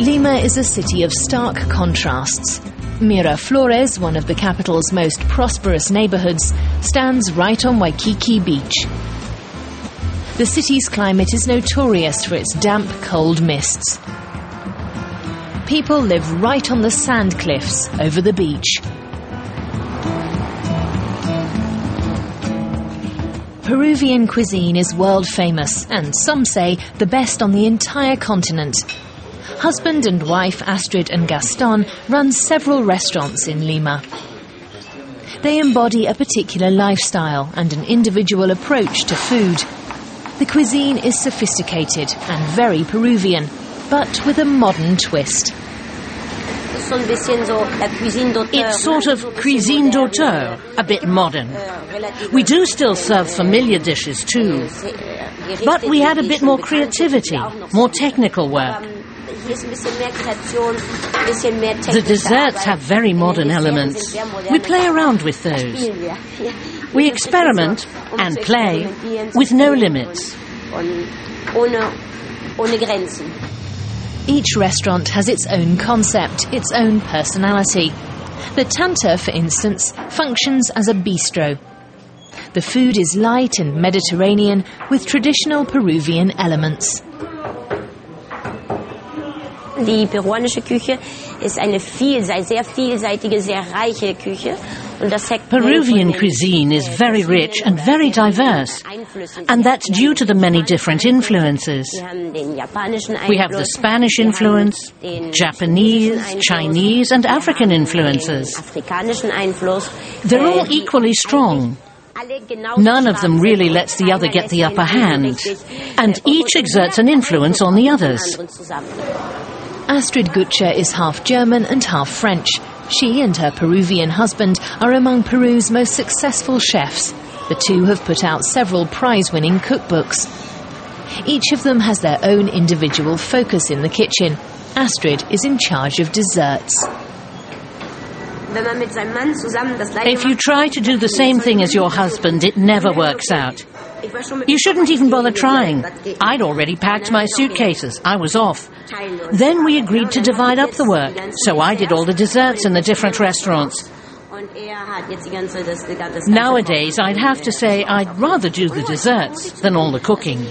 Lima is a city of stark contrasts. Miraflores, one of the capital's most prosperous neighborhoods, stands right on Waikiki Beach. The city's climate is notorious for its damp, cold mists. People live right on the sand cliffs over the beach. Peruvian cuisine is world famous, and some say the best on the entire continent. Husband and wife Astrid and Gaston run several restaurants in Lima. They embody a particular lifestyle and an individual approach to food. The cuisine is sophisticated and very Peruvian, but with a modern twist. It's sort of cuisine d'auteur, a bit modern. We do still serve familiar dishes too, but we add a bit more creativity, more technical work. The desserts have very modern elements. We play around with those. We experiment and play with no limits. Each restaurant has its own concept, its own personality. The Tanta, for instance, functions as a bistro. The food is light and Mediterranean with traditional Peruvian elements. Die peruanische Küche ist eine vielseitige, sehr vielseitige, sehr reiche Küche. Peruvian cuisine is very rich and very diverse, and that's due to the many different influences. We have the Spanish influence, Japanese, Chinese, and African influences. They're all equally strong. None of them really lets the other get the upper hand, and each exerts an influence on the others. Astrid Gutscher is half German and half French. She and her Peruvian husband are among Peru's most successful chefs. The two have put out several prize winning cookbooks. Each of them has their own individual focus in the kitchen. Astrid is in charge of desserts. If you try to do the same thing as your husband, it never works out. You shouldn't even bother trying. I'd already packed my suitcases. I was off. Then we agreed to divide up the work, so I did all the desserts in the different restaurants. Nowadays, I'd have to say I'd rather do the desserts than all the cooking.